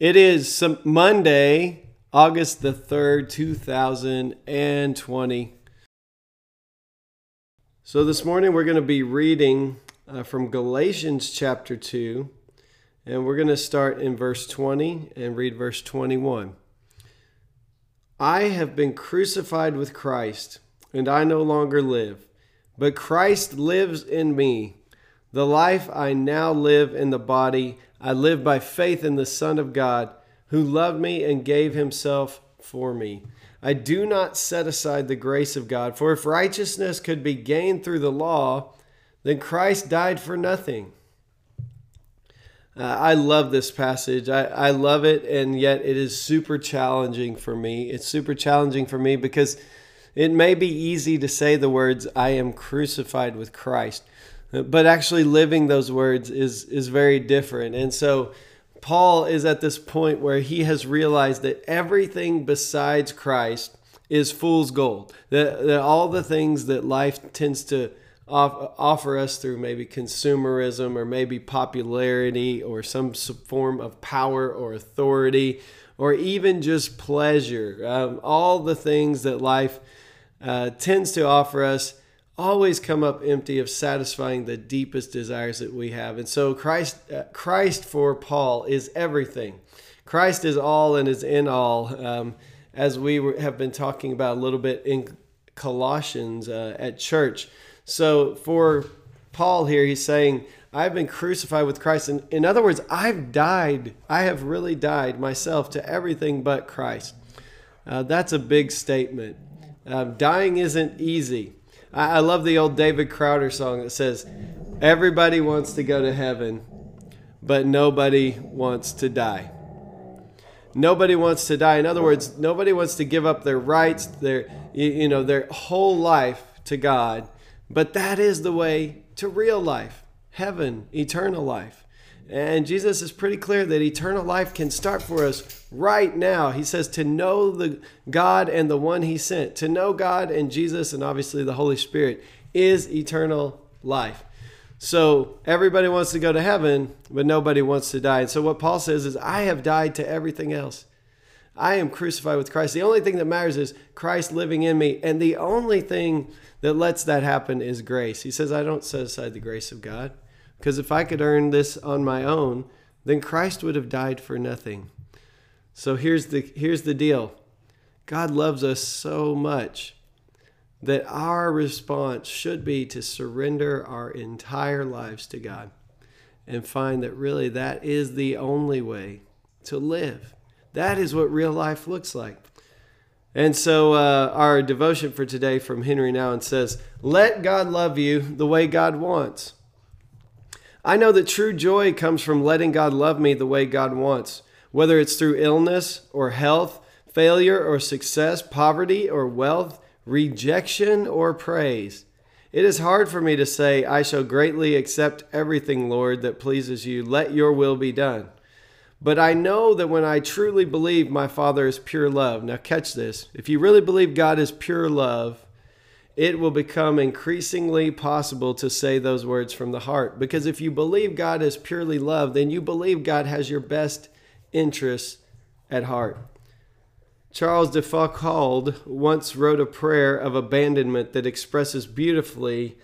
It is some Monday, August the 3rd, 2020. So this morning we're going to be reading uh, from Galatians chapter 2, and we're going to start in verse 20 and read verse 21. I have been crucified with Christ, and I no longer live, but Christ lives in me. The life I now live in the body, I live by faith in the Son of God, who loved me and gave himself for me. I do not set aside the grace of God, for if righteousness could be gained through the law, then Christ died for nothing. Uh, I love this passage. I, I love it, and yet it is super challenging for me. It's super challenging for me because it may be easy to say the words, I am crucified with Christ but actually living those words is is very different. And so paul is at this point where he has realized that everything besides christ is fool's gold that, that all the things that life tends to off, offer us through maybe consumerism or maybe popularity or some form of power or authority or even just pleasure um, all the things that life uh, tends to offer us always come up empty of satisfying the deepest desires that we have. And so Christ uh, Christ for Paul is everything. Christ is all and is in all. Um, as we have been talking about a little bit in Colossians uh, at church. So for Paul here, he's saying, I've been crucified with Christ. And in other words, I've died. I have really died myself to everything but Christ. Uh, that's a big statement. Uh, dying isn't easy. I, I love the old David Crowder song that says, Everybody wants to go to heaven, but nobody wants to die. Nobody wants to die. In other words, nobody wants to give up their rights, their you know, their whole life to God. But that is the way to real life, heaven, eternal life. And Jesus is pretty clear that eternal life can start for us right now. He says to know the God and the one he sent. To know God and Jesus and obviously the Holy Spirit is eternal life. So everybody wants to go to heaven, but nobody wants to die. And so what Paul says is, I have died to everything else. I am crucified with Christ. The only thing that matters is Christ living in me. And the only thing that lets that happen is grace. He says, I don't set aside the grace of God. Because if I could earn this on my own, then Christ would have died for nothing. So here's the here's the deal. God loves us so much that our response should be to surrender our entire lives to God and find that really that is the only way to live. That is what real life looks like. And so, uh, our devotion for today from Henri Nouwen says, Let God love you the way God wants. I know that true joy comes from letting God love me the way God wants, whether it's through illness or health, failure or success, poverty or wealth, rejection or praise. It is hard for me to say, I shall greatly accept everything, Lord, that pleases you. Let your will be done. But I know that when I truly believe my Father is pure love, now catch this. If you really believe God is pure love, it will become increasingly possible to say those words from the heart. Because if you believe God is purely love, then you believe God has your best interests at heart. Charles de Foucauld once wrote a prayer of abandonment that expresses beautifully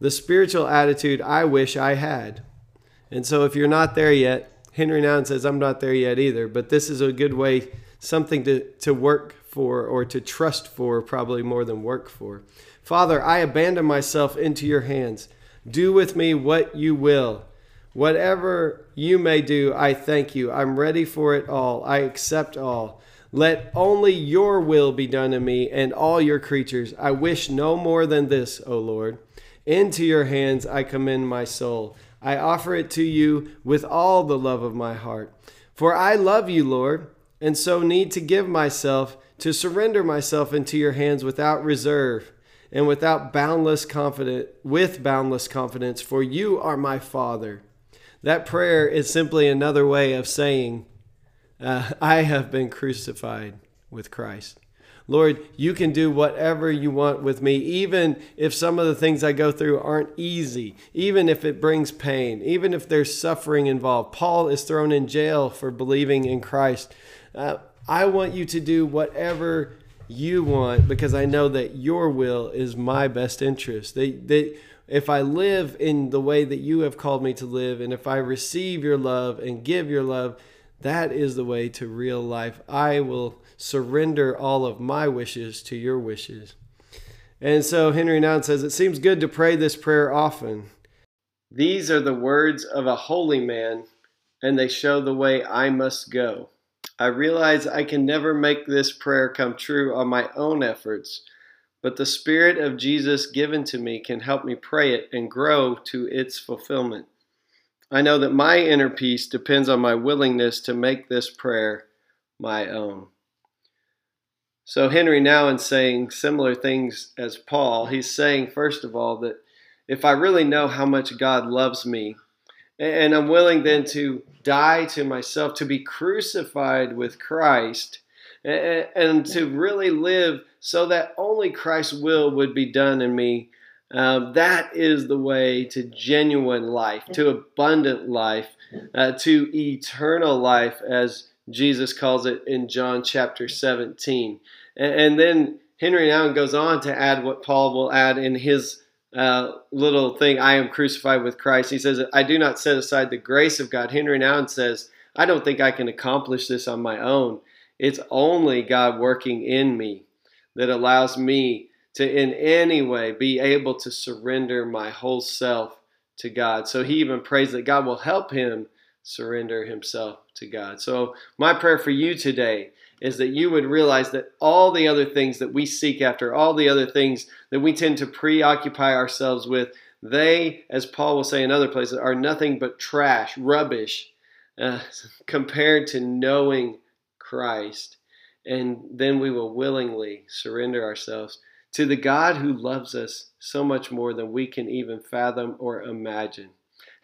the spiritual attitude I wish I had. And so if you're not there yet, Henri Nouwen says, I'm not there yet either, but this is a good way, something to, to work for or to trust for, probably more than work for. Father, I abandon myself into your hands. Do with me what you will. Whatever you may do, I thank you. I'm ready for it all. I accept all. Let only your will be done in me and all your creatures. I wish no more than this, O Lord. Into your hands I commend my soul. I offer it to you with all the love of my heart. For I love you, Lord, and so need to give myself, to surrender myself into your hands without reserve and without boundless confidence, with boundless confidence, for you are my Father. That prayer is simply another way of saying, uh, I have been crucified with Christ. Lord, you can do whatever you want with me, even if some of the things I go through aren't easy, even if it brings pain, even if there's suffering involved. Paul is thrown in jail for believing in Christ. Uh, I want you to do whatever you want because I know that your will is my best interest. That, that if I live in the way that you have called me to live, and if I receive your love and give your love, that is the way to real life. I will surrender all of my wishes to your wishes. And so Henri Nouwen says, It seems good to pray this prayer often. These are the words of a holy man, and they show the way I must go. I realize I can never make this prayer come true on my own efforts, but the Spirit of Jesus given to me can help me pray it and grow to its fulfillment. I know that my inner peace depends on my willingness to make this prayer my own. So Henri Nouwen saying similar things as Paul. He's saying, first of all, that if I really know how much God loves me, and I'm willing then to die to myself, to be crucified with Christ, and to really live so that only Christ's will would be done in me. Um, that is the way to genuine life, to abundant life, uh, to eternal life, as Jesus calls it in John chapter 17. And, and then Henri Nouwen goes on to add what Paul will add in his uh, little thing, I am crucified with Christ. He says, I do not set aside the grace of God. Henri Nouwen says, I don't think I can accomplish this on my own. It's only God working in me that allows me to, in any way, be able to surrender my whole self to God. So he even prays that God will help him surrender himself to God. So, my prayer for you today is that you would realize that all the other things that we seek after, all the other things that we tend to preoccupy ourselves with, they, as Paul will say in other places, are nothing but trash, rubbish, uh, compared to knowing Christ. And then we will willingly surrender ourselves to the God who loves us so much more than we can even fathom or imagine.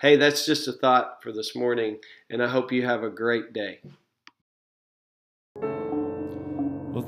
Hey, that's just a thought for this morning, and I hope you have a great day.